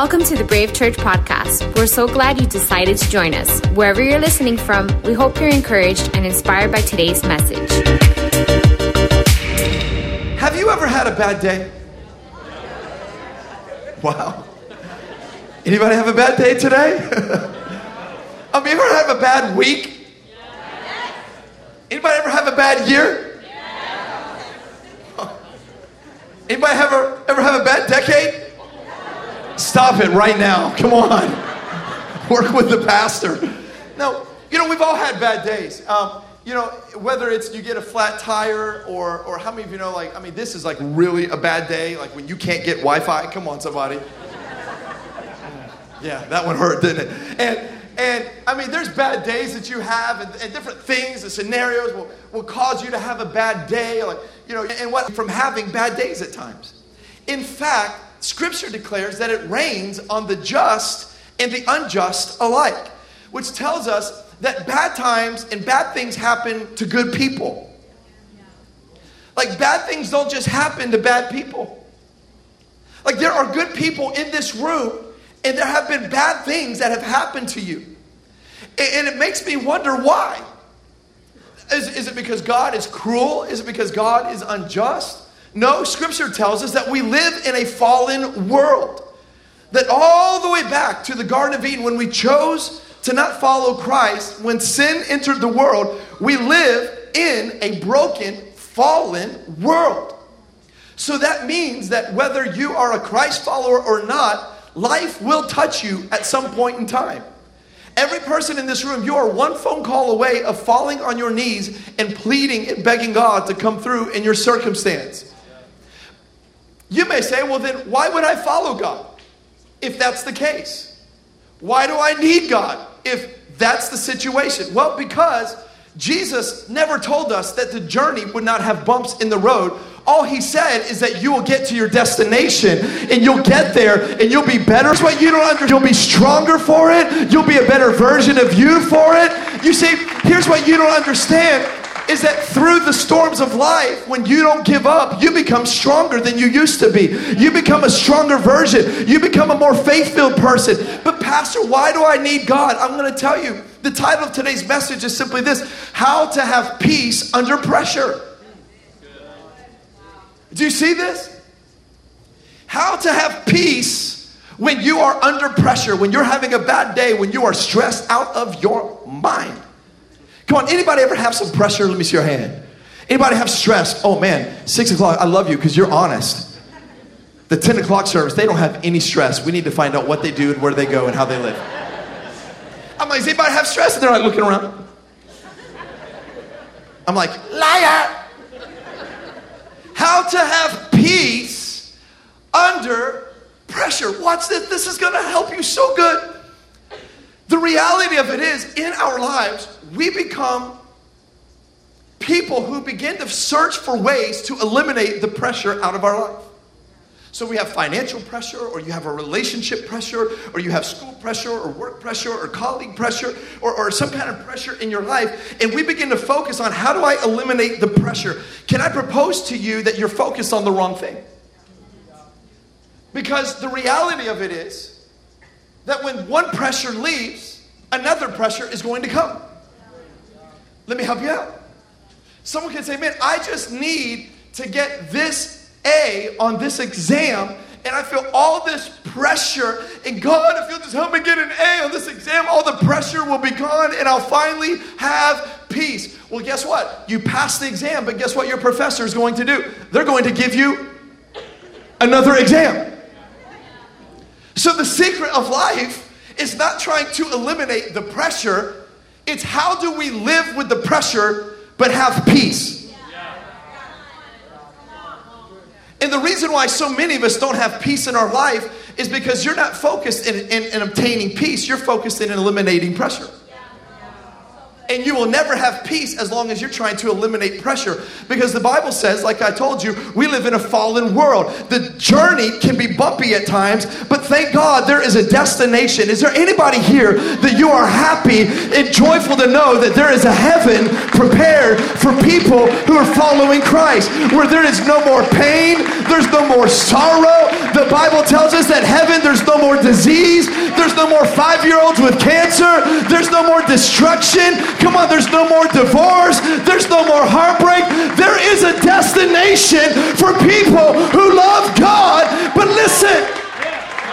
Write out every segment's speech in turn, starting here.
Welcome to the Brave Church podcast. We're so glad you decided to join us. Wherever you're listening from, we hope you're encouraged and inspired by today's message. Have you ever had a bad day? Wow. Anybody have a bad day today? Um, I mean, ever have a bad week? Anybody ever have a bad year? Anybody ever ever have a bad decade? Stop it right now. Come on. Work with the pastor. No, you know, we've all had bad days. Um, you know, whether it's you get a flat tire or, or how many of you know, like, I mean, this is like really a bad day, like when you can't get Wi Fi. Come on, somebody. Yeah, that one hurt, didn't it? And, and I mean, there's bad days that you have, and, and different things and scenarios will, will cause you to have a bad day, like, you know, and what from having bad days at times. In fact, Scripture declares that it rains on the just and the unjust alike, which tells us that bad times and bad things happen to good people. Like bad things don't just happen to bad people. Like there are good people in this room, and there have been bad things that have happened to you. And it makes me wonder why. Is, is it because God is cruel? Is it because God is unjust? No, scripture tells us that we live in a fallen world. That all the way back to the Garden of Eden, when we chose to not follow Christ, when sin entered the world, we live in a broken, fallen world. So that means that whether you are a Christ follower or not, life will touch you at some point in time. Every person in this room, you are one phone call away of falling on your knees and pleading and begging God to come through in your circumstance. You may say, well, then why would I follow God if that's the case? Why do I need God if that's the situation? Well, because Jesus never told us that the journey would not have bumps in the road. All he said is that you will get to your destination and you'll get there and you'll be better. That's what you don't understand. You'll be stronger for it. You'll be a better version of you for it. You see, here's what you don't understand is that through the storms of life, when you don't give up, you become stronger than you used to be. You become a stronger version. You become a more faith filled person. But, Pastor, why do I need God? I'm going to tell you. The title of today's message is simply this How to Have Peace Under Pressure. Do you see this? How to have peace when you are under pressure, when you're having a bad day, when you are stressed out of your mind. Come on, anybody ever have some pressure? Let me see your hand. Anybody have stress? Oh man, six o'clock, I love you because you're honest. The 10 o'clock service, they don't have any stress. We need to find out what they do and where they go and how they live. I'm like, does anybody have stress? And they're like looking around. I'm like, liar. How to have peace under pressure. Watch this. This is going to help you so good. The reality of it is, in our lives, we become people who begin to search for ways to eliminate the pressure out of our life. So we have financial pressure, or you have a relationship pressure, or you have school pressure, or work pressure, or colleague pressure, or, or some kind of pressure in your life. And we begin to focus on how do I eliminate the pressure? Can I propose to you that you're focused on the wrong thing? Because the reality of it is that when one pressure leaves, another pressure is going to come. Let me help you out. Someone can say, Man, I just need to get this A on this exam, and I feel all this pressure. And God, if you'll just help me get an A on this exam, all the pressure will be gone, and I'll finally have peace. Well, guess what? You pass the exam, but guess what your professor is going to do? They're going to give you another exam. So the secret of life is not trying to eliminate the pressure, it's how do we live with the pressure but have peace. And the reason why so many of us don't have peace in our life is because you're not focused in, in, in obtaining peace, you're focused in eliminating pressure. And you will never have peace as long as you're trying to eliminate pressure. Because the Bible says, like I told you, we live in a fallen world. The journey can be bumpy at times, but thank God there is a destination. Is there anybody here that you are happy and joyful to know that there is a heaven prepared for people who are following Christ, where there is no more pain, there's no more sorrow. The Bible tells us that heaven, there's no more disease, there's no more five year olds with cancer, there's no more destruction. Come on, there's no more divorce, there's no more heartbreak. There is a destination for people who love God. But listen,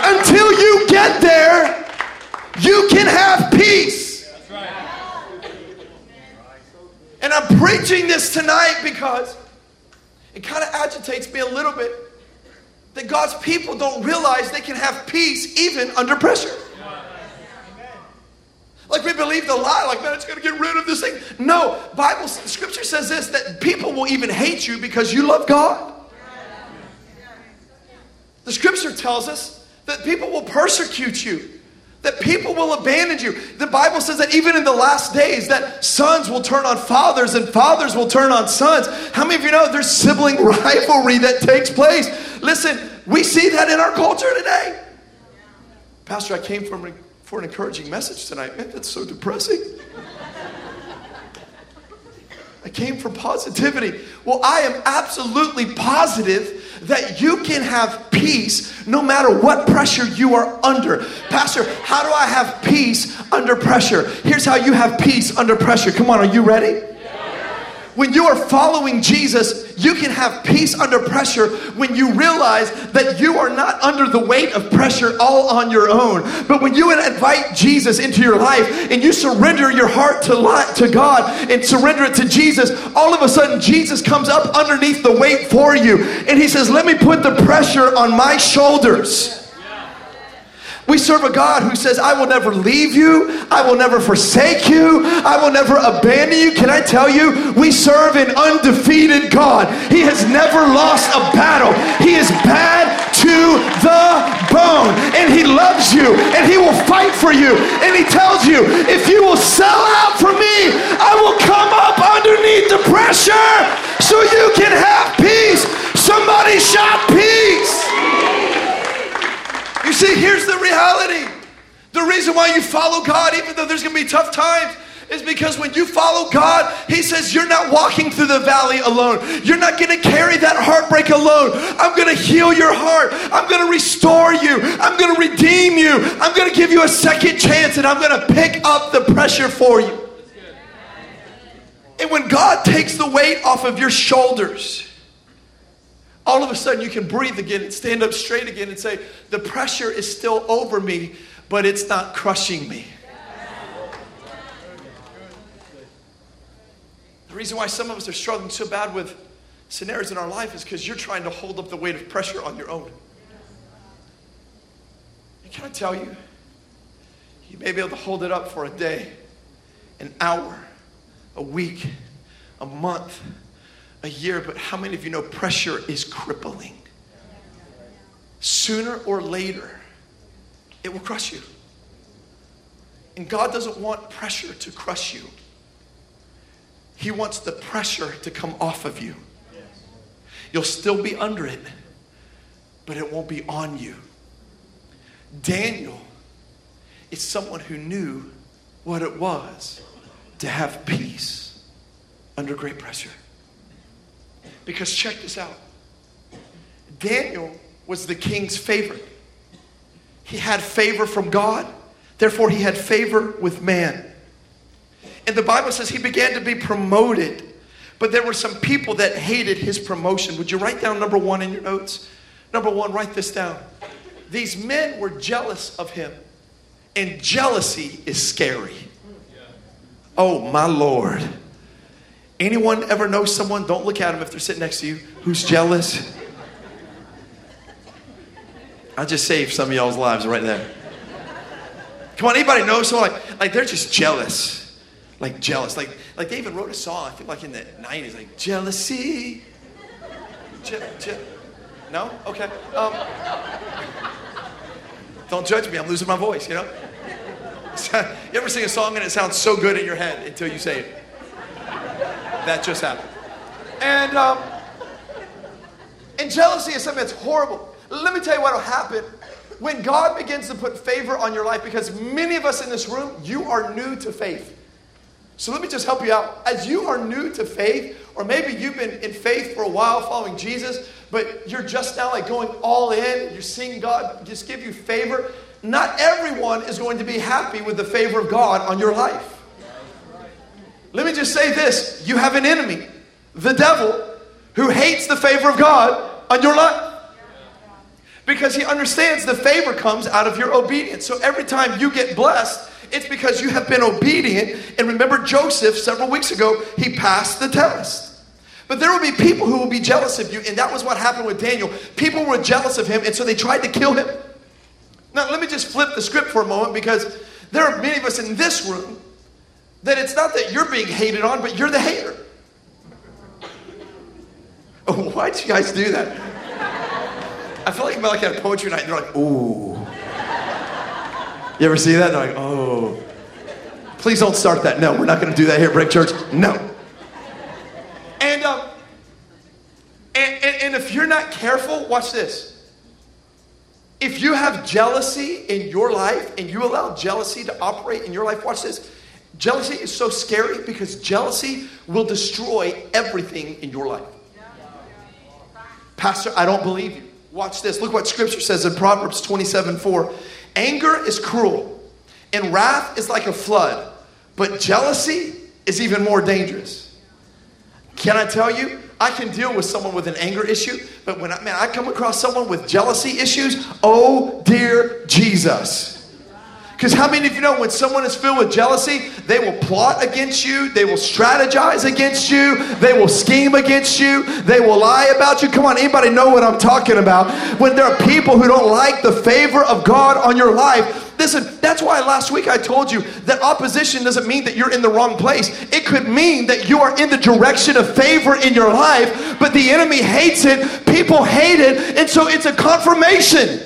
until you get there, you can have peace. And I'm preaching this tonight because it kind of agitates me a little bit that God's people don't realize they can have peace even under pressure. Like we believe the lie, like man, it's gonna get rid of this thing. No, Bible scripture says this that people will even hate you because you love God. The scripture tells us that people will persecute you, that people will abandon you. The Bible says that even in the last days, that sons will turn on fathers and fathers will turn on sons. How many of you know there's sibling rivalry that takes place? Listen, we see that in our culture today. Pastor, I came from for an encouraging message tonight. Man, that's so depressing. I came for positivity. Well, I am absolutely positive that you can have peace no matter what pressure you are under. Pastor, how do I have peace under pressure? Here's how you have peace under pressure. Come on, are you ready? When you are following Jesus, you can have peace under pressure when you realize that you are not under the weight of pressure all on your own. But when you invite Jesus into your life and you surrender your heart to, to God and surrender it to Jesus, all of a sudden Jesus comes up underneath the weight for you and he says, Let me put the pressure on my shoulders. We serve a God who says, I will never leave you. I will never forsake you. I will never abandon you. Can I tell you, we serve an undefeated God. He has never lost a battle. He is bad to the bone. And He loves you. And He will fight for you. And He tells you, if you will sell out for me, I will come up underneath the pressure so you can have peace. Somebody shout peace. You see, here's the reality. The reason why you follow God, even though there's gonna be tough times, is because when you follow God, He says you're not walking through the valley alone. You're not gonna carry that heartbreak alone. I'm gonna heal your heart. I'm gonna restore you. I'm gonna redeem you. I'm gonna give you a second chance and I'm gonna pick up the pressure for you. And when God takes the weight off of your shoulders, all of a sudden you can breathe again and stand up straight again and say, The pressure is still over me, but it's not crushing me. The reason why some of us are struggling so bad with scenarios in our life is because you're trying to hold up the weight of pressure on your own. And can I tell you, you may be able to hold it up for a day, an hour, a week, a month a year, but how many of you know pressure is crippling? Sooner or later, it will crush you. And God doesn't want pressure to crush you, He wants the pressure to come off of you. You'll still be under it, but it won't be on you. Daniel is someone who knew what it was to have peace under great pressure. Because check this out Daniel was the king's favorite. He had favor from God, therefore, he had favor with man. And the Bible says he began to be promoted, but there were some people that hated his promotion. Would you write down number one in your notes? Number one, write this down. These men were jealous of him, and jealousy is scary. Oh, my Lord. Anyone ever know someone, don't look at them if they're sitting next to you, who's jealous? I just saved some of y'all's lives right there. Come on, anybody know someone like, like they're just jealous. Like jealous. Like, like they even wrote a song, I feel like in the 90s, like jealousy. Je- je- no? Okay. Um, don't judge me, I'm losing my voice, you know? you ever sing a song and it sounds so good in your head until you say it? That just happened. And um, and jealousy is something that's horrible. Let me tell you what will happen when God begins to put favor on your life, because many of us in this room, you are new to faith. So let me just help you out. As you are new to faith, or maybe you've been in faith for a while following Jesus, but you're just now like going all in, you're seeing God just give you favor. Not everyone is going to be happy with the favor of God on your life. Let me just say this you have an enemy, the devil, who hates the favor of God on your life. Because he understands the favor comes out of your obedience. So every time you get blessed, it's because you have been obedient. And remember, Joseph, several weeks ago, he passed the test. But there will be people who will be jealous of you, and that was what happened with Daniel. People were jealous of him, and so they tried to kill him. Now, let me just flip the script for a moment because there are many of us in this room that it's not that you're being hated on, but you're the hater. Oh, why'd you guys do that? I feel like I'm like at a poetry night and they're like, ooh. You ever see that? They're like, oh. Please don't start that. No, we're not going to do that here Brave Church. No. And, um, and, and, and if you're not careful, watch this. If you have jealousy in your life and you allow jealousy to operate in your life, watch this. Jealousy is so scary because jealousy will destroy everything in your life. Pastor, I don't believe you. Watch this. Look what scripture says in Proverbs 27 4. Anger is cruel, and wrath is like a flood, but jealousy is even more dangerous. Can I tell you? I can deal with someone with an anger issue, but when I, man, I come across someone with jealousy issues, oh dear Jesus. Because how many of you know when someone is filled with jealousy, they will plot against you, they will strategize against you, they will scheme against you, they will lie about you? Come on, anybody know what I'm talking about? When there are people who don't like the favor of God on your life, Listen, that's why last week I told you that opposition doesn't mean that you're in the wrong place. It could mean that you are in the direction of favor in your life, but the enemy hates it, people hate it, and so it's a confirmation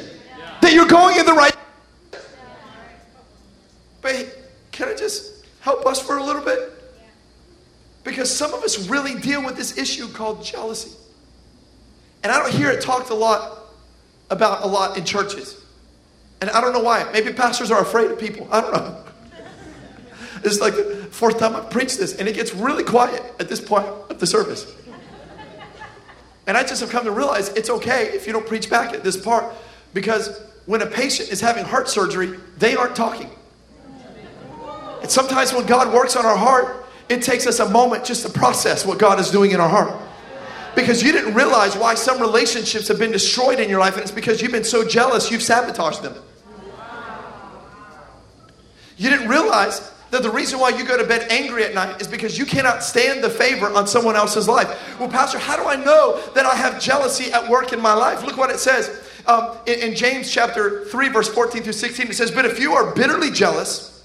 that you're going in the right but can I just help us for a little bit? Because some of us really deal with this issue called jealousy. And I don't hear it talked a lot about a lot in churches. And I don't know why. Maybe pastors are afraid of people. I don't know. It's like the fourth time I preach this, and it gets really quiet at this point of the service. And I just have come to realize it's okay if you don't preach back at this part because when a patient is having heart surgery, they aren't talking. Sometimes when God works on our heart, it takes us a moment just to process what God is doing in our heart. Because you didn't realize why some relationships have been destroyed in your life, and it's because you've been so jealous, you've sabotaged them. You didn't realize that the reason why you go to bed angry at night is because you cannot stand the favor on someone else's life. Well, Pastor, how do I know that I have jealousy at work in my life? Look what it says um, in, in James chapter 3, verse 14 through 16. It says, But if you are bitterly jealous,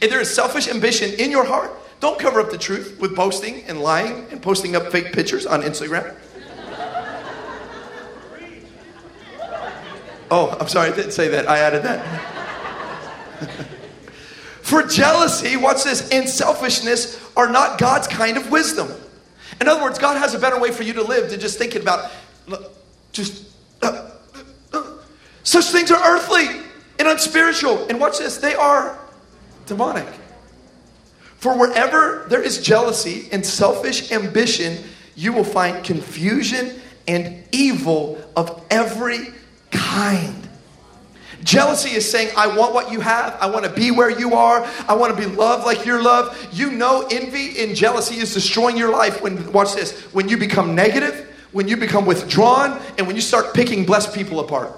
if there is selfish ambition in your heart, don't cover up the truth with boasting and lying and posting up fake pictures on Instagram. Oh, I'm sorry, I didn't say that. I added that. For jealousy, watch this, and selfishness are not God's kind of wisdom. In other words, God has a better way for you to live than just thinking about just uh, uh, uh. such things are earthly and unspiritual. And watch this, they are demonic. For wherever there is jealousy and selfish ambition, you will find confusion and evil of every kind. Jealousy is saying, I want what you have. I want to be where you are. I want to be loved like you're loved. You know, envy and jealousy is destroying your life when, watch this, when you become negative, when you become withdrawn, and when you start picking blessed people apart.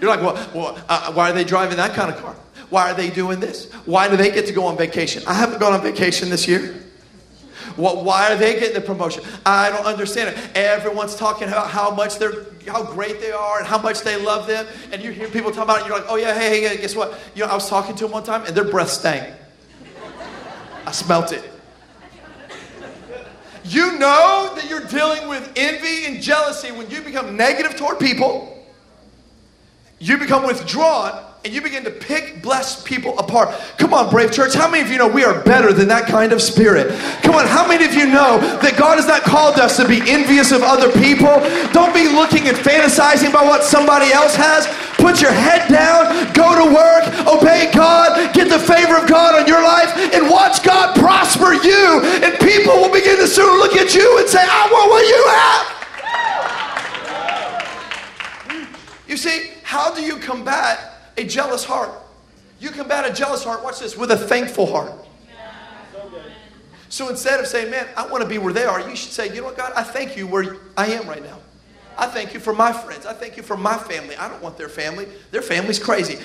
You're like, well, well uh, why are they driving that kind of car? Why are they doing this? Why do they get to go on vacation? I haven't gone on vacation this year. Why are they getting the promotion? I don't understand it. Everyone's talking about how much they're, how great they are and how much they love them. And you hear people talk about it, you're like, oh yeah, hey, hey, guess what? You know, I was talking to them one time and their breath stank. I smelt it. You know that you're dealing with envy and jealousy when you become negative toward people, you become withdrawn, and you begin to pick blessed people apart. Come on, Brave Church. How many of you know we are better than that kind of spirit? Come on, how many of you know that God has not called us to be envious of other people? Don't be looking and fantasizing about what somebody else has. Put your head down, go to work, obey God, get the favor of God on your life, and watch God prosper you. And people will begin to soon look at you and say, I want what you have. You see, how do you combat a jealous heart? You combat a jealous heart, watch this, with a thankful heart. So instead of saying, man, I want to be where they are, you should say, you know what, God, I thank you where I am right now. I thank you for my friends. I thank you for my family. I don't want their family. Their family's crazy.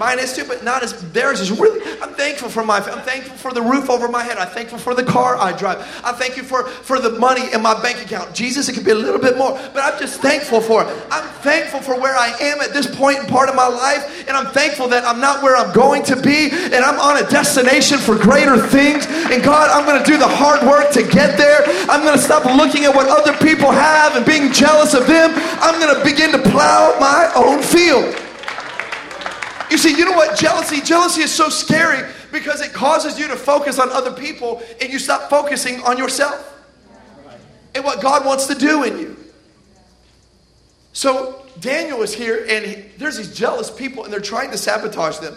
Mine is too, but not as theirs is really. I'm thankful for my. I'm thankful for the roof over my head. I'm thankful for the car I drive. I thank you for for the money in my bank account. Jesus, it could be a little bit more, but I'm just thankful for it. I'm thankful for where I am at this point in part of my life, and I'm thankful that I'm not where I'm going to be, and I'm on a destination for greater things. And God, I'm going to do the hard work to get there. I'm going to stop looking at what other people have and being jealous of them. I'm going to begin to plow my own field. You see, you know what? Jealousy, jealousy is so scary because it causes you to focus on other people and you stop focusing on yourself and what God wants to do in you. So Daniel is here and he, there's these jealous people and they're trying to sabotage them.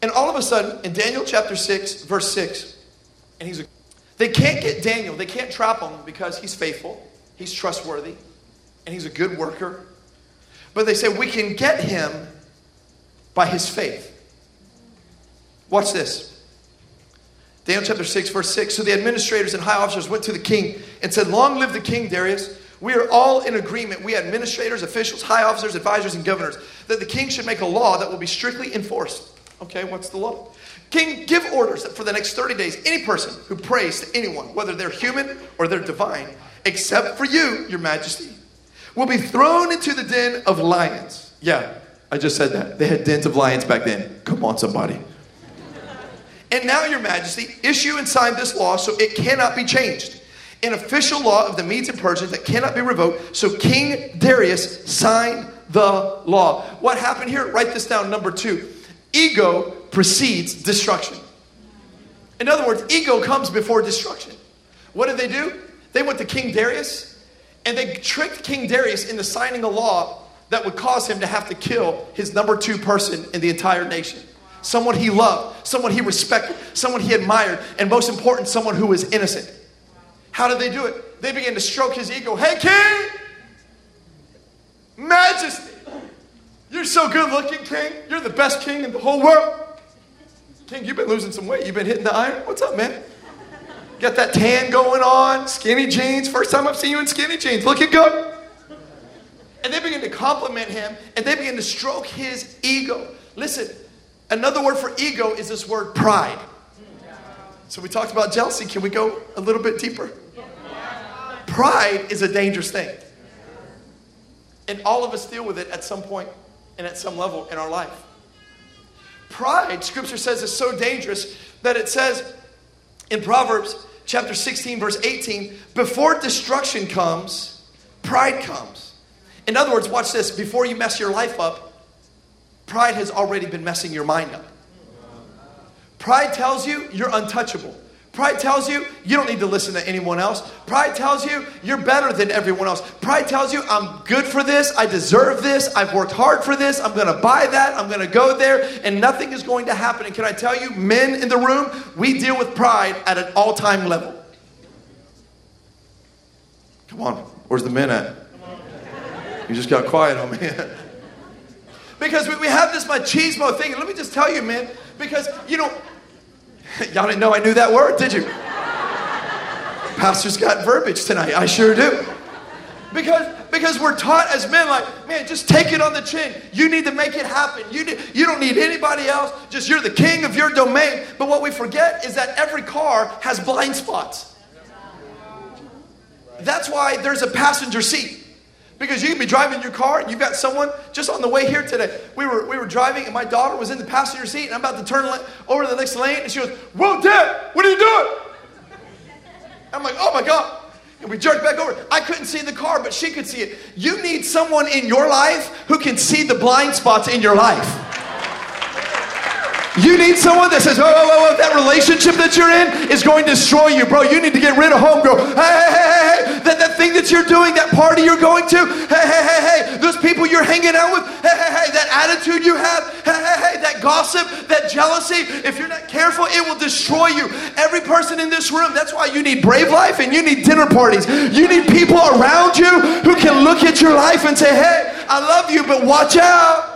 And all of a sudden, in Daniel chapter 6, verse 6, and he's a, they can't get Daniel, they can't trap him because he's faithful, he's trustworthy, and he's a good worker. But they say we can get him by his faith. Watch this. Daniel chapter 6, verse 6. So the administrators and high officers went to the king and said, Long live the king, Darius. We are all in agreement, we administrators, officials, high officers, advisors, and governors, that the king should make a law that will be strictly enforced. Okay, what's the law? King, give orders that for the next 30 days, any person who prays to anyone, whether they're human or they're divine, except for you, your majesty, will be thrown into the den of lions. Yeah, I just said that. They had dens of lions back then. Come on, somebody. And now, Your Majesty, issue and sign this law so it cannot be changed. An official law of the Medes and Persians that cannot be revoked. So King Darius signed the law. What happened here? Write this down. Number two ego precedes destruction. In other words, ego comes before destruction. What did they do? They went to King Darius and they tricked King Darius into signing a law that would cause him to have to kill his number two person in the entire nation. Someone he loved, someone he respected, someone he admired, and most important, someone who was innocent. How did they do it? They began to stroke his ego. Hey, king! Majesty! You're so good looking, king. You're the best king in the whole world. King, you've been losing some weight. You've been hitting the iron. What's up, man? Got that tan going on, skinny jeans. First time I've seen you in skinny jeans. Looking good. And they begin to compliment him and they begin to stroke his ego. Listen, another word for ego is this word pride. So we talked about jealousy. Can we go a little bit deeper? Pride is a dangerous thing. And all of us deal with it at some point and at some level in our life. Pride, scripture says, is so dangerous that it says in Proverbs chapter 16, verse 18, before destruction comes, pride comes. In other words, watch this before you mess your life up, pride has already been messing your mind up. Pride tells you you're untouchable. Pride tells you you don't need to listen to anyone else. Pride tells you you're better than everyone else. Pride tells you I'm good for this. I deserve this. I've worked hard for this. I'm going to buy that. I'm going to go there and nothing is going to happen. And can I tell you, men in the room, we deal with pride at an all time level. Come on, where's the men at? You just got quiet on me. because we we have this machismo thing. And let me just tell you, man, because, you know, Y'all didn't know I knew that word, did you? Pastor's got verbiage tonight. I sure do. Because, because we're taught as men, like, man, just take it on the chin. You need to make it happen. You, need, you don't need anybody else. Just you're the king of your domain. But what we forget is that every car has blind spots. That's why there's a passenger seat. Because you can be driving your car and you've got someone just on the way here today. We were, we were driving and my daughter was in the passenger seat and I'm about to turn over to the next lane and she goes, Whoa, Dad, what are you doing? I'm like, Oh my God. And we jerked back over. I couldn't see the car, but she could see it. You need someone in your life who can see the blind spots in your life. You need someone that says, oh, oh, oh, oh, that relationship that you're in is going to destroy you, bro. You need to get rid of homegirl. Hey, hey, hey, hey, that, that thing that you're doing, that party you're going to, hey, hey, hey, hey, those people you're hanging out with, hey, hey, hey, that attitude you have, hey, hey, hey, that gossip, that jealousy, if you're not careful, it will destroy you. Every person in this room, that's why you need Brave Life and you need dinner parties. You need people around you who can look at your life and say, hey, I love you, but watch out.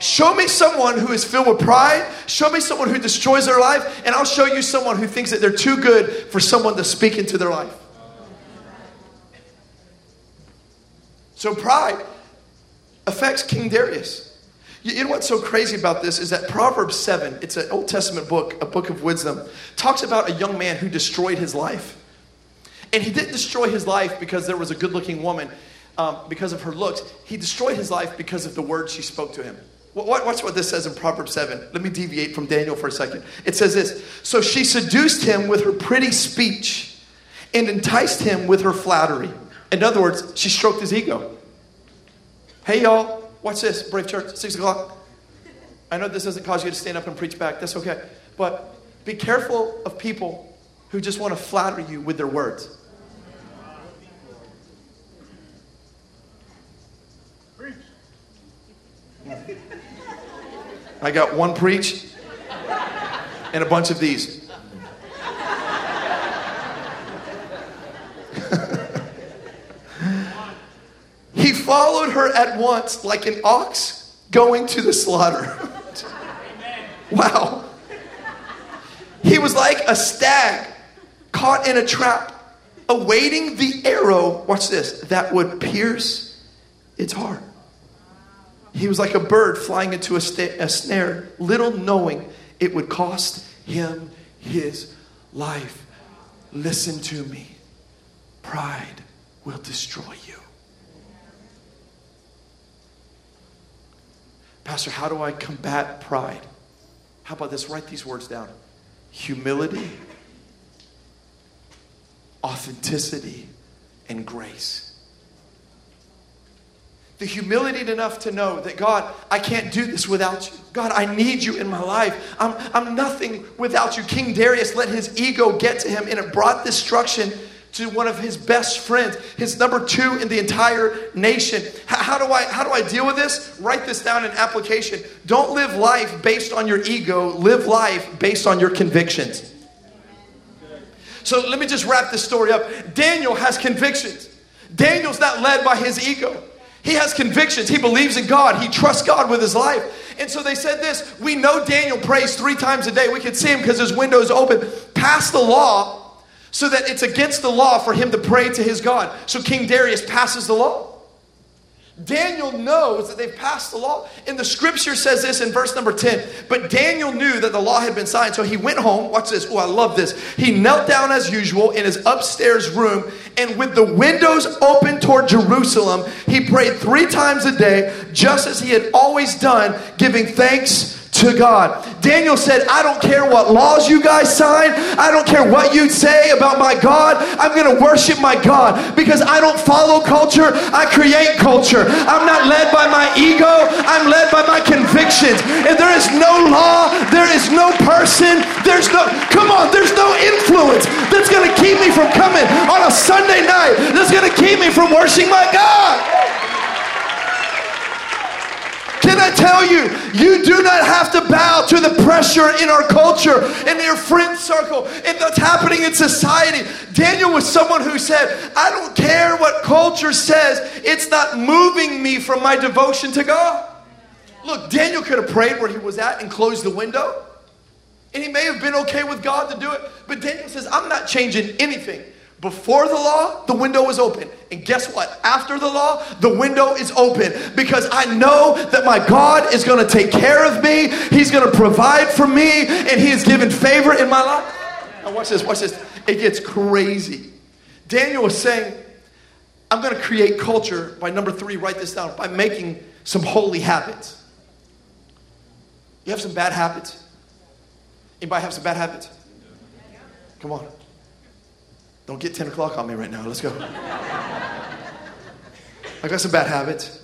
Show me someone who is filled with pride. Show me someone who destroys their life, and I'll show you someone who thinks that they're too good for someone to speak into their life. So, pride affects King Darius. You know what's so crazy about this is that Proverbs 7, it's an Old Testament book, a book of wisdom, talks about a young man who destroyed his life. And he didn't destroy his life because there was a good looking woman, um, because of her looks. He destroyed his life because of the words she spoke to him. Watch what this says in Proverbs 7. Let me deviate from Daniel for a second. It says this So she seduced him with her pretty speech and enticed him with her flattery. In other words, she stroked his ego. Hey, y'all, watch this. Brave Church, 6 o'clock. I know this doesn't cause you to stand up and preach back. That's okay. But be careful of people who just want to flatter you with their words. I got one preach and a bunch of these. he followed her at once like an ox going to the slaughter. wow. He was like a stag caught in a trap, awaiting the arrow, watch this, that would pierce its heart. He was like a bird flying into a, sta- a snare, little knowing it would cost him his life. Listen to me. Pride will destroy you. Pastor, how do I combat pride? How about this? Write these words down humility, authenticity, and grace the humility enough to know that God, I can't do this without you. God, I need you in my life. I'm, I'm nothing without you. King Darius let his ego get to him, and it brought destruction to one of his best friends, his number two in the entire nation. How, how, do I how do I deal with this? Write this down in application. Don't live life based on your ego. Live life based on your convictions. So let me just wrap this story up. Daniel has convictions. Daniel's not led by his ego. He has convictions. He believes in God. He trusts God with his life. And so they said this We know Daniel prays three times a day. We can see him because his window is open. Pass the law so that it's against the law for him to pray to his God. So King Darius passes the law. Daniel knows that they've passed the law. And the scripture says this in verse number 10. But Daniel knew that the law had been signed. So he went home. Watch this. Oh, I love this. He knelt down as usual in his upstairs room. And with the windows open toward Jerusalem, he prayed three times a day, just as he had always done, giving thanks to God. Daniel said, I don't care what laws you guys sign. I don't care what you say about my God. I'm going to worship my God because I don't follow culture. I create culture. I'm not led by my ego. I'm led by my convictions. And there is no law. There is no person. There's no, come on, there's no influence that's going to keep me from coming on a Sunday night. That's going to keep me from worshiping my God. Can I tell you, you do not have to bow to the pressure in our culture, in your friend circle, in what's happening in society. Daniel was someone who said, I don't care what culture says, it's not moving me from my devotion to God. Look, Daniel could have prayed where he was at and closed the window. And he may have been okay with God to do it. But Daniel says, I'm not changing anything. Before the law, the window was open. And guess what? After the law, the window is open because I know that my God is going to take care of me. He's going to provide for me and he has given favor in my life. Now watch this, watch this. It gets crazy. Daniel was saying, I'm going to create culture by number 3, write this down, by making some holy habits. You have some bad habits? Anybody have some bad habits? Come on. Don't get 10 o'clock on me right now. Let's go. I got some bad habits.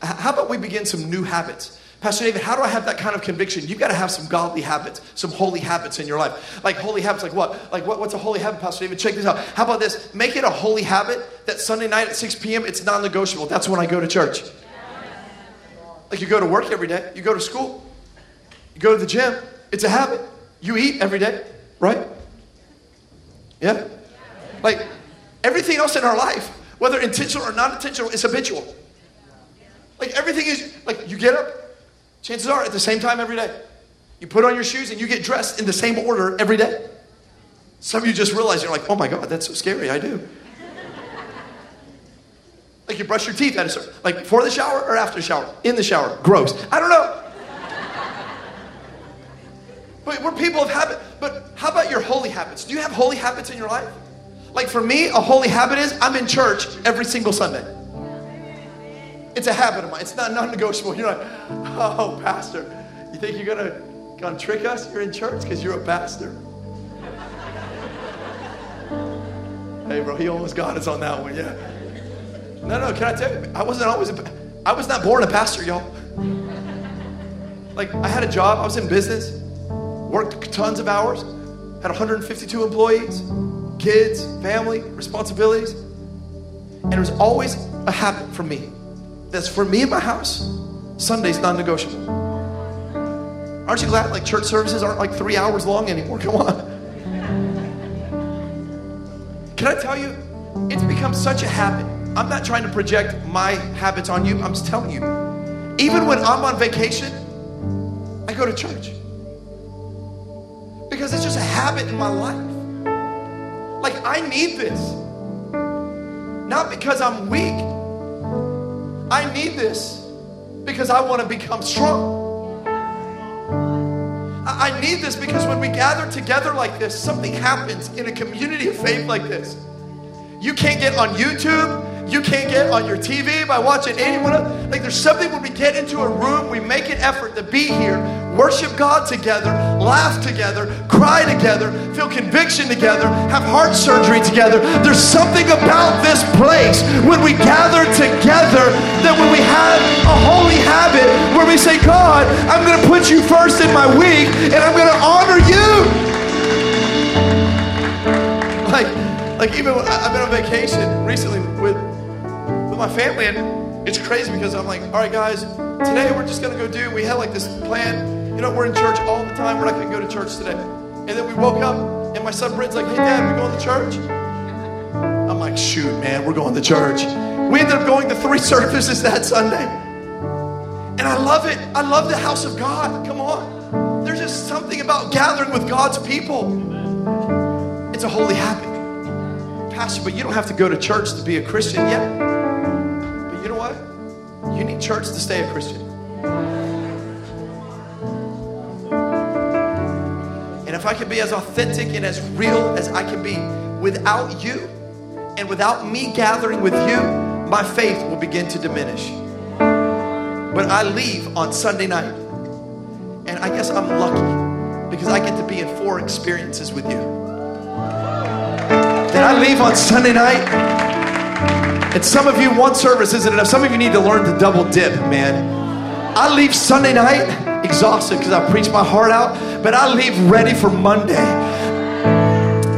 How about we begin some new habits? Pastor David, how do I have that kind of conviction? You've got to have some godly habits, some holy habits in your life. Like holy habits, like what? Like what, what's a holy habit, Pastor David? Check this out. How about this? Make it a holy habit that Sunday night at 6 p.m. it's non-negotiable. That's when I go to church. Like you go to work every day, you go to school, you go to the gym. It's a habit. You eat every day, right? Yeah? Like everything else in our life, whether intentional or non intentional, is habitual. Like everything is, like you get up, chances are at the same time every day. You put on your shoes and you get dressed in the same order every day. Some of you just realize you're like, oh my God, that's so scary. I do. like you brush your teeth at a certain, like before the shower or after the shower? In the shower. Gross. I don't know. but we're people of habit. But how about your holy habits? Do you have holy habits in your life? Like for me, a holy habit is I'm in church every single Sunday. It's a habit of mine. It's not non-negotiable. You're like, oh, pastor, you think you're gonna, gonna trick us? You're in church because you're a pastor. hey, bro, he almost got us on that one. Yeah. No, no. Can I tell you? I wasn't always. A, I was not born a pastor, y'all. Like I had a job. I was in business. Worked tons of hours. Had 152 employees, kids, family, responsibilities, and it was always a habit for me that's for me in my house, Sunday's non negotiable. Aren't you glad like church services aren't like three hours long anymore? Come on. Can I tell you, it's become such a habit. I'm not trying to project my habits on you, I'm just telling you. Even when I'm on vacation, I go to church. Because it's just a habit in my life. I need this. Not because I'm weak, I need this because I want to become strong. I need this because when we gather together like this, something happens in a community of faith like this. You can't get on YouTube. You can't get on your TV by watching anyone else. Like there's something when we get into a room, we make an effort to be here, worship God together, laugh together, cry together, feel conviction together, have heart surgery together. There's something about this place when we gather together that when we have a holy habit where we say, God, I'm going to put you first in my week and I'm going to honor you. Like, like even I've been on vacation recently with my family, and it's crazy because I'm like, all right, guys, today we're just gonna go do. We had like this plan. You know, we're in church all the time. We're not gonna go to church today. And then we woke up, and my son Brent's like, hey, Dad, we going to church? I'm like, shoot, man, we're going to church. We ended up going to three services that Sunday. And I love it. I love the house of God. Come on. There's just something about gathering with God's people. It's a holy habit. Pastor, but you don't have to go to church to be a Christian yet. But you know what? You need church to stay a Christian. If I can be as authentic and as real as I can be without you and without me gathering with you, my faith will begin to diminish. But I leave on Sunday night, and I guess I'm lucky because I get to be in four experiences with you. Then I leave on Sunday night and some of you, one service isn't enough. Some of you need to learn to double dip, man. I leave Sunday night exhausted because I preach my heart out, but I leave ready for Monday.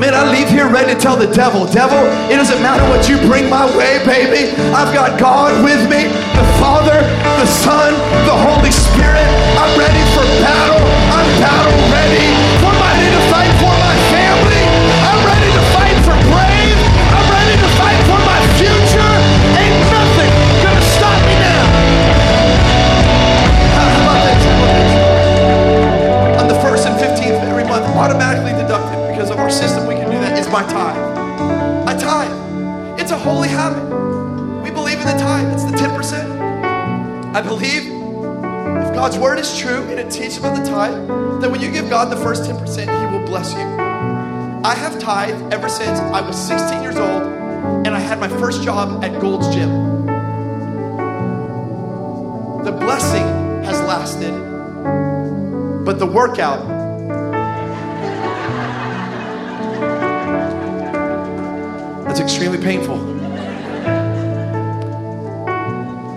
Man, I leave here ready to tell the devil, devil, it doesn't matter what you bring my way, baby. I've got God with me, the Father, the Son, the Holy Spirit. I'm ready for battle. I'm battle. Ready believe if God's word is true and it teaches about the tithe, then when you give God the first 10%, He will bless you. I have tithe ever since I was 16 years old and I had my first job at Gold's Gym. The blessing has lasted, but the workout That's extremely painful.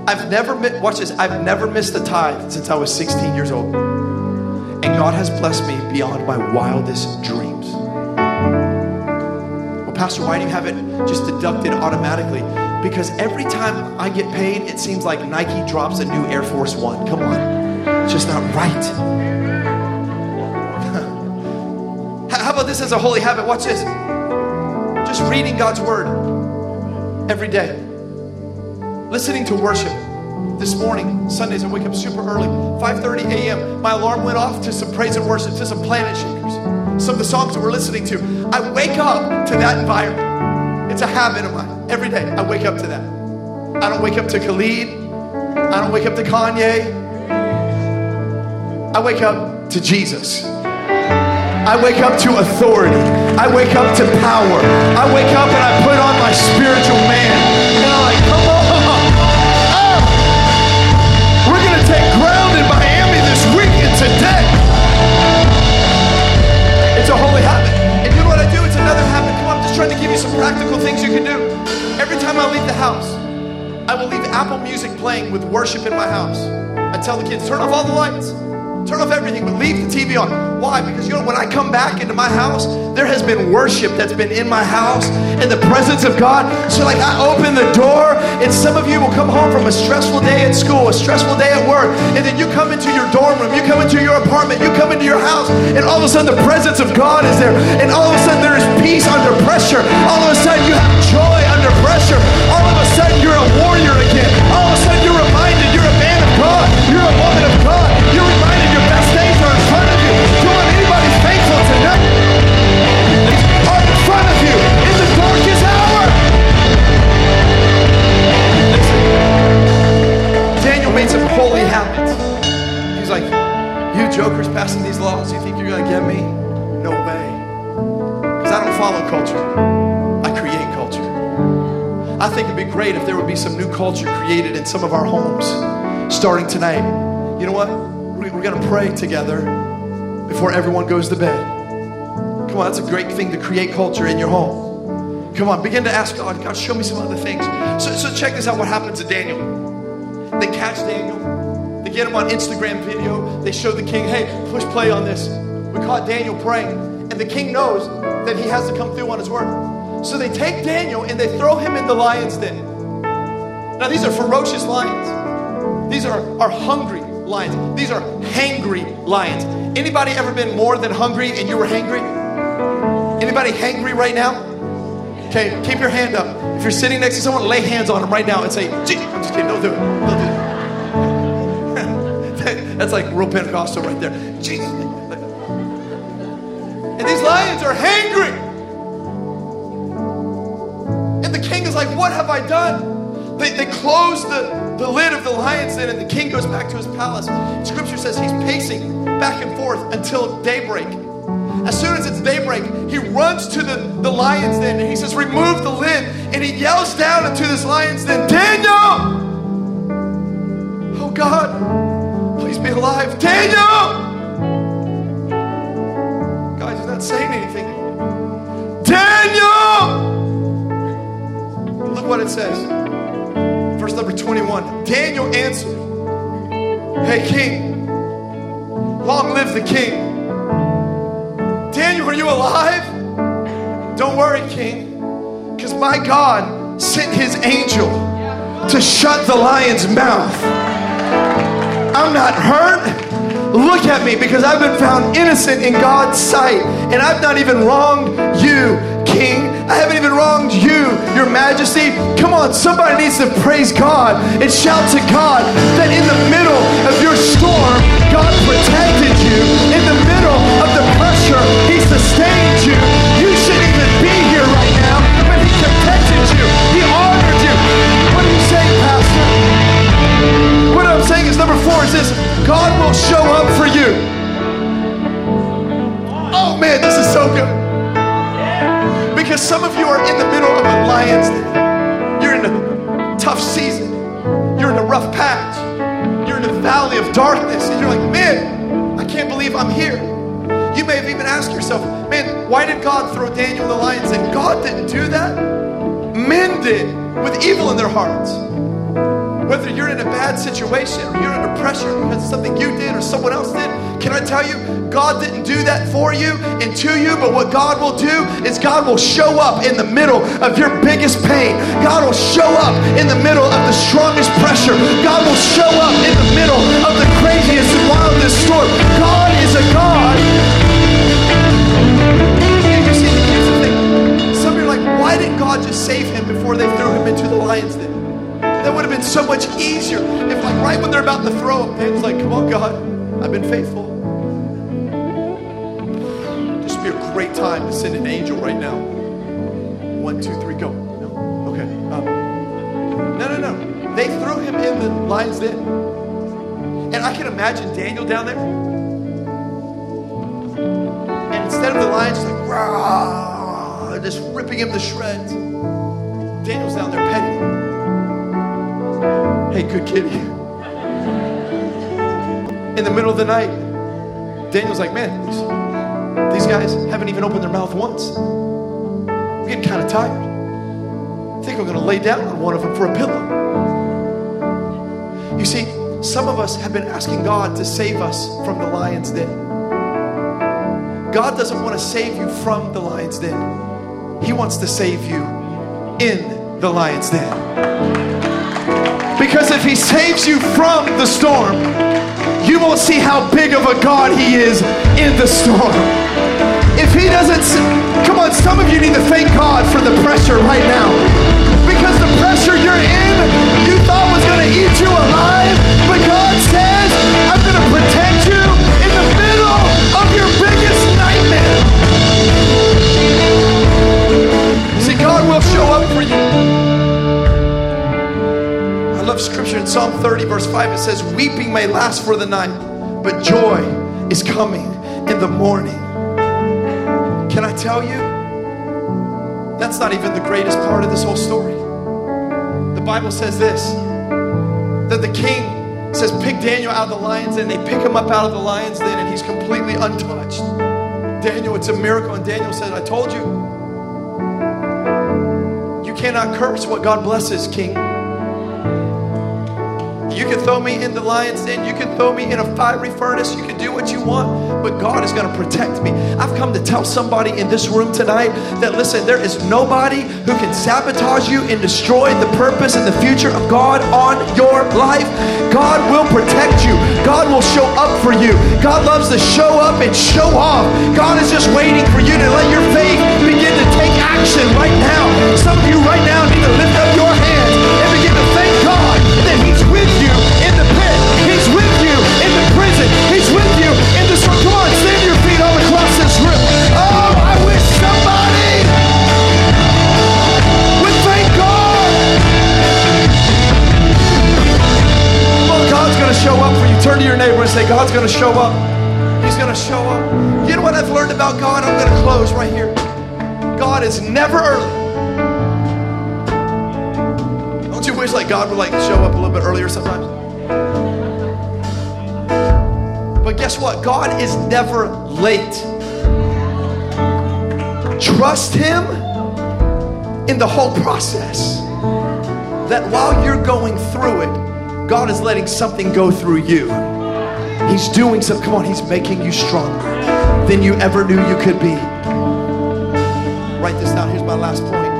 I've never, mi- watch this, I've never missed a tithe since I was 16 years old. And God has blessed me beyond my wildest dreams. Well, Pastor, why do you have it just deducted automatically? Because every time I get paid, it seems like Nike drops a new Air Force One. Come on. It's just not right. How about this as a holy habit? Watch this. Just reading God's word every day. Listening to worship. This morning, Sundays, I wake up super early, 5:30 a.m. My alarm went off to some praise and worship, to some Planetshakers, some of the songs that we're listening to. I wake up to that environment. It's a habit of mine. Every day, I wake up to that. I don't wake up to Khalid. I don't wake up to Kanye. I wake up to Jesus. I wake up to authority. I wake up to power. I wake up and I put on my spiritual man. You some practical things you can do. Every time I leave the house, I will leave Apple Music playing with worship in my house. I tell the kids, turn off all the lights. Turn off everything, but leave the TV on. Why? Because you know, when I come back into my house, there has been worship that's been in my house in the presence of God. So, like, I open the door, and some of you will come home from a stressful day at school, a stressful day at work, and then you come into your dorm room, you come into your apartment, you come into your house, and all of a sudden the presence of God is there, and all of a sudden there is peace under pressure. All of a sudden you have joy under pressure. All of a sudden you're a warrior again. Jokers passing these laws, you think you're gonna get me? No way. Because I don't follow culture. I create culture. I think it'd be great if there would be some new culture created in some of our homes starting tonight. You know what? We- We're going to pray together before everyone goes to bed. Come on, that's a great thing to create culture in your home. Come on, begin to ask God, God, show me some other things. So, so check this out what happened to Daniel. They catch Daniel, get him on Instagram video, they show the king, hey, push play on this. We caught Daniel praying, and the king knows that he has to come through on his word. So they take Daniel and they throw him in the lion's den. Now, these are ferocious lions. These are, are hungry lions. These are hangry lions. Anybody ever been more than hungry and you were hangry? Anybody hangry right now? Okay, keep your hand up. If you're sitting next to someone, lay hands on them right now and say, I'm just kidding, don't do it. Don't do it. That's like real Pentecostal right there. Jesus. And these lions are hangry. And the king is like, What have I done? They, they close the, the lid of the lion's den, and the king goes back to his palace. Scripture says he's pacing back and forth until daybreak. As soon as it's daybreak, he runs to the, the lion's den and he says, Remove the lid. And he yells down into this lion's den, Daniel! Oh God, be alive. Daniel! Guys, he's not saying anything. Daniel! Look what it says. Verse number 21. Daniel answered, Hey, king, long live the king. Daniel, are you alive? Don't worry, king, because my God sent his angel to shut the lion's mouth. I'm not hurt. Look at me because I've been found innocent in God's sight, and I've not even wronged you, King. I haven't even wronged you, Your Majesty. Come on, somebody needs to praise God and shout to God that in the middle of your storm, God will show up in the middle of your biggest pain. God will show up in the middle of the strongest pressure. God will show up in the middle of the craziest and wildest storm. God is a God. You see, here's the thing. Some of you are like, why didn't God just save him before they threw him into the lion's den? That would have been so much easier if, like, right when they're about to throw him, David's like, come on, God, I've been faithful. One, two, three, go. No? Okay. Um, no, no, no. They threw him in the lion's den. And I can imagine Daniel down there. And instead of the lions just like, rah, just ripping him to shreds, Daniel's down there petting. Hey, good kitty. In the middle of the night, Daniel's like, man, these guys haven't even opened their mouth once. I'm getting kind of tired. I think I'm going to lay down on one of them for a pillow. You see, some of us have been asking God to save us from the lion's den. God doesn't want to save you from the lion's den, He wants to save you in the lion's den. Because if he saves you from the storm, you won't see how big of a God he is in the storm. He doesn't, come on, some of you need to thank God for the pressure right now. Because the pressure you're in, you thought was going to eat you alive, but God says, I'm going to protect you in the middle of your biggest nightmare. See, God will show up for you I love scripture in Psalm 30, verse 5. It says, Weeping may last for the night, but joy is coming in the morning. Can I tell you? That's not even the greatest part of this whole story. The Bible says this that the king says, Pick Daniel out of the lion's den. They pick him up out of the lion's den, and he's completely untouched. Daniel, it's a miracle. And Daniel says, I told you. You cannot curse what God blesses, king. You can throw me in the lion's den. You can throw me in a fiery furnace. You can do what you want, but God is going to protect me. I've come to tell somebody in this room tonight that listen, there is nobody who can sabotage you and destroy the purpose and the future of God on your life. God will protect you. God will show up for you. God loves to show up and show off. God is just waiting for you to let your faith begin to take action right now. Some of you right now need to lift up your hands Turn to your neighbor and say, God's going to show up. He's going to show up. You know what I've learned about God? I'm going to close right here. God is never early. Don't you wish like God would like show up a little bit earlier sometimes? But guess what? God is never late. Trust Him in the whole process. That while you're going through it, God is letting something go through you. He's doing something. come on, He's making you stronger than you ever knew you could be. Write this down. Here's my last point.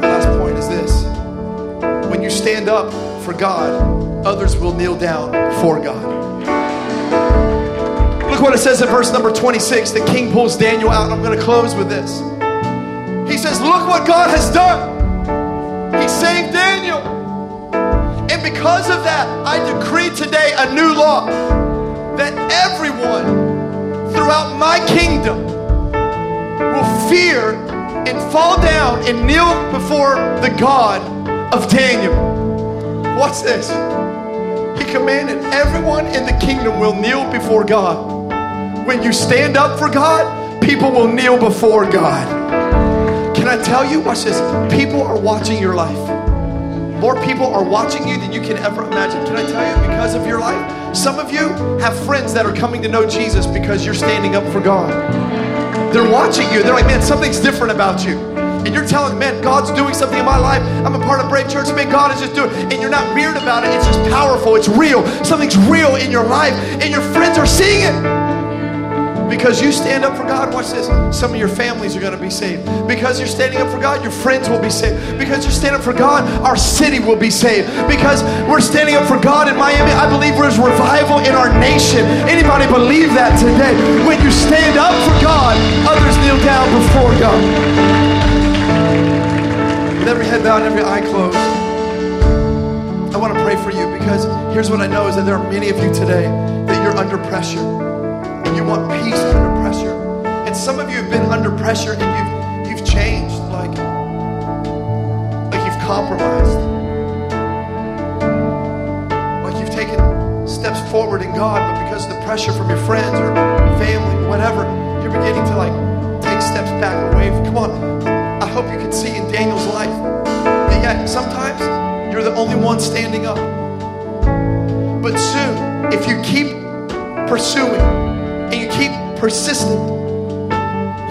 My last point is this when you stand up for God, others will kneel down for God. Look what it says in verse number 26. The king pulls Daniel out. I'm going to close with this. He says, Look what God has done. Because of that, I decree today a new law that everyone throughout my kingdom will fear and fall down and kneel before the God of Daniel. What's this? He commanded everyone in the kingdom will kneel before God. When you stand up for God, people will kneel before God. Can I tell you? Watch this. People are watching your life. More people are watching you than you can ever imagine. Can I tell you? Because of your life, some of you have friends that are coming to know Jesus because you're standing up for God. They're watching you. They're like, man, something's different about you. and you're telling, man, God's doing something in my life. I'm a part of Brave Church. Man, God is just doing, It. and you're not weird about it. It's just powerful. It's real. Something's real in your life, and your friends are seeing it. Because you stand up for God, watch this. Some of your families are going to be saved. Because you're standing up for God, your friends will be saved. Because you're standing up for God, our city will be saved. Because we're standing up for God in Miami, I believe there's revival in our nation. Anybody believe that today? When you stand up for God, others kneel down before God. With every head bowed and every eye closed. I want to pray for you because here's what I know is that there are many of you today that you're under pressure and you want peace under pressure. And some of you have been under pressure and you've you've changed, like like you've compromised. Like you've taken steps forward in God, but because of the pressure from your friends or family, whatever, you're beginning to like take steps back away. Come on. I hope you can see in Daniel's life that yet sometimes you're the only one standing up. But soon, if you keep pursuing, and you keep persistent,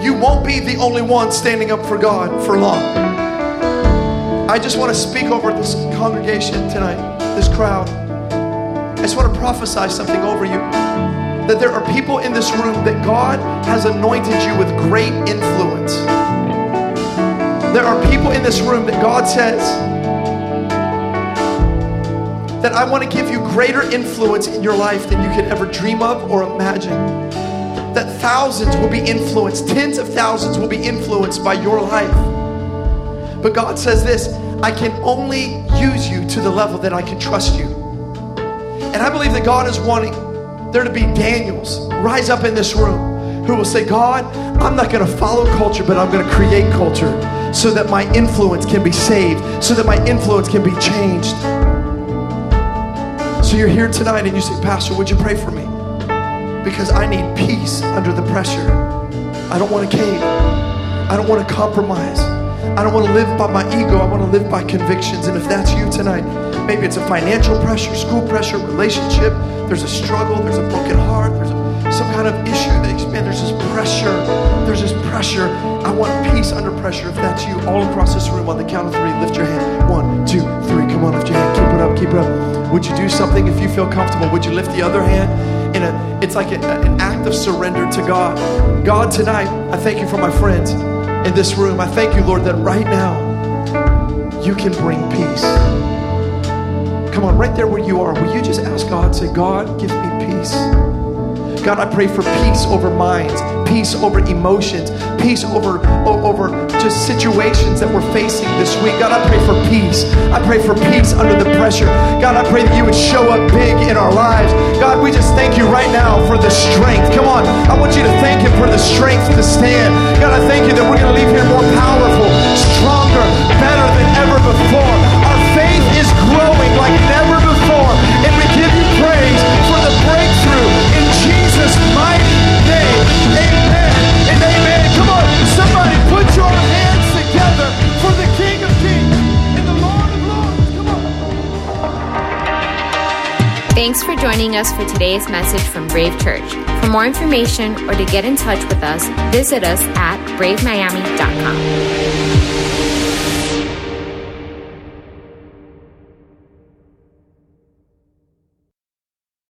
you won't be the only one standing up for God for long. I just want to speak over this congregation tonight, this crowd. I just want to prophesy something over you that there are people in this room that God has anointed you with great influence. There are people in this room that God says, that I want to give you greater influence in your life than you could ever dream of or imagine that thousands will be influenced, tens of thousands will be influenced by your life. But God says this I can only use you to the level that I can trust you. And I believe that God is wanting there to be Daniels rise up in this room who will say, God, I'm not going to follow culture, but I'm going to create culture so that my influence can be saved, so that my influence can be changed. So you're here tonight and you say, Pastor, would you pray for me? because I need peace under the pressure. I don't want to cave. I don't want to compromise. I don't want to live by my ego. I want to live by convictions. And if that's you tonight, maybe it's a financial pressure, school pressure, relationship, there's a struggle, there's a broken heart, there's a, some kind of issue that, man, there's this pressure. There's this pressure. I want peace under pressure. If that's you, all across this room on the count of three, lift your hand. One, two, three. Come on, lift your hand. It up, keep it up. Would you do something if you feel comfortable? Would you lift the other hand? in a, it's like a, an act of surrender to God. God, tonight, I thank you for my friends in this room. I thank you, Lord, that right now you can bring peace. Come on, right there where you are, will you just ask God, say, God, give me peace. God, I pray for peace over minds, peace over emotions, peace over, over just situations that we're facing this week. God, I pray for peace. I pray for peace under the pressure. God, I pray that you would show up big in our lives. God, we just thank you right now for the strength. Come on, I want you to thank him for the strength to stand. God, I thank you that we're going to leave here more powerful, stronger, better than ever before. Our faith is growing like never Thanks for joining us for today's message from Brave Church. For more information or to get in touch with us, visit us at bravemiami.com.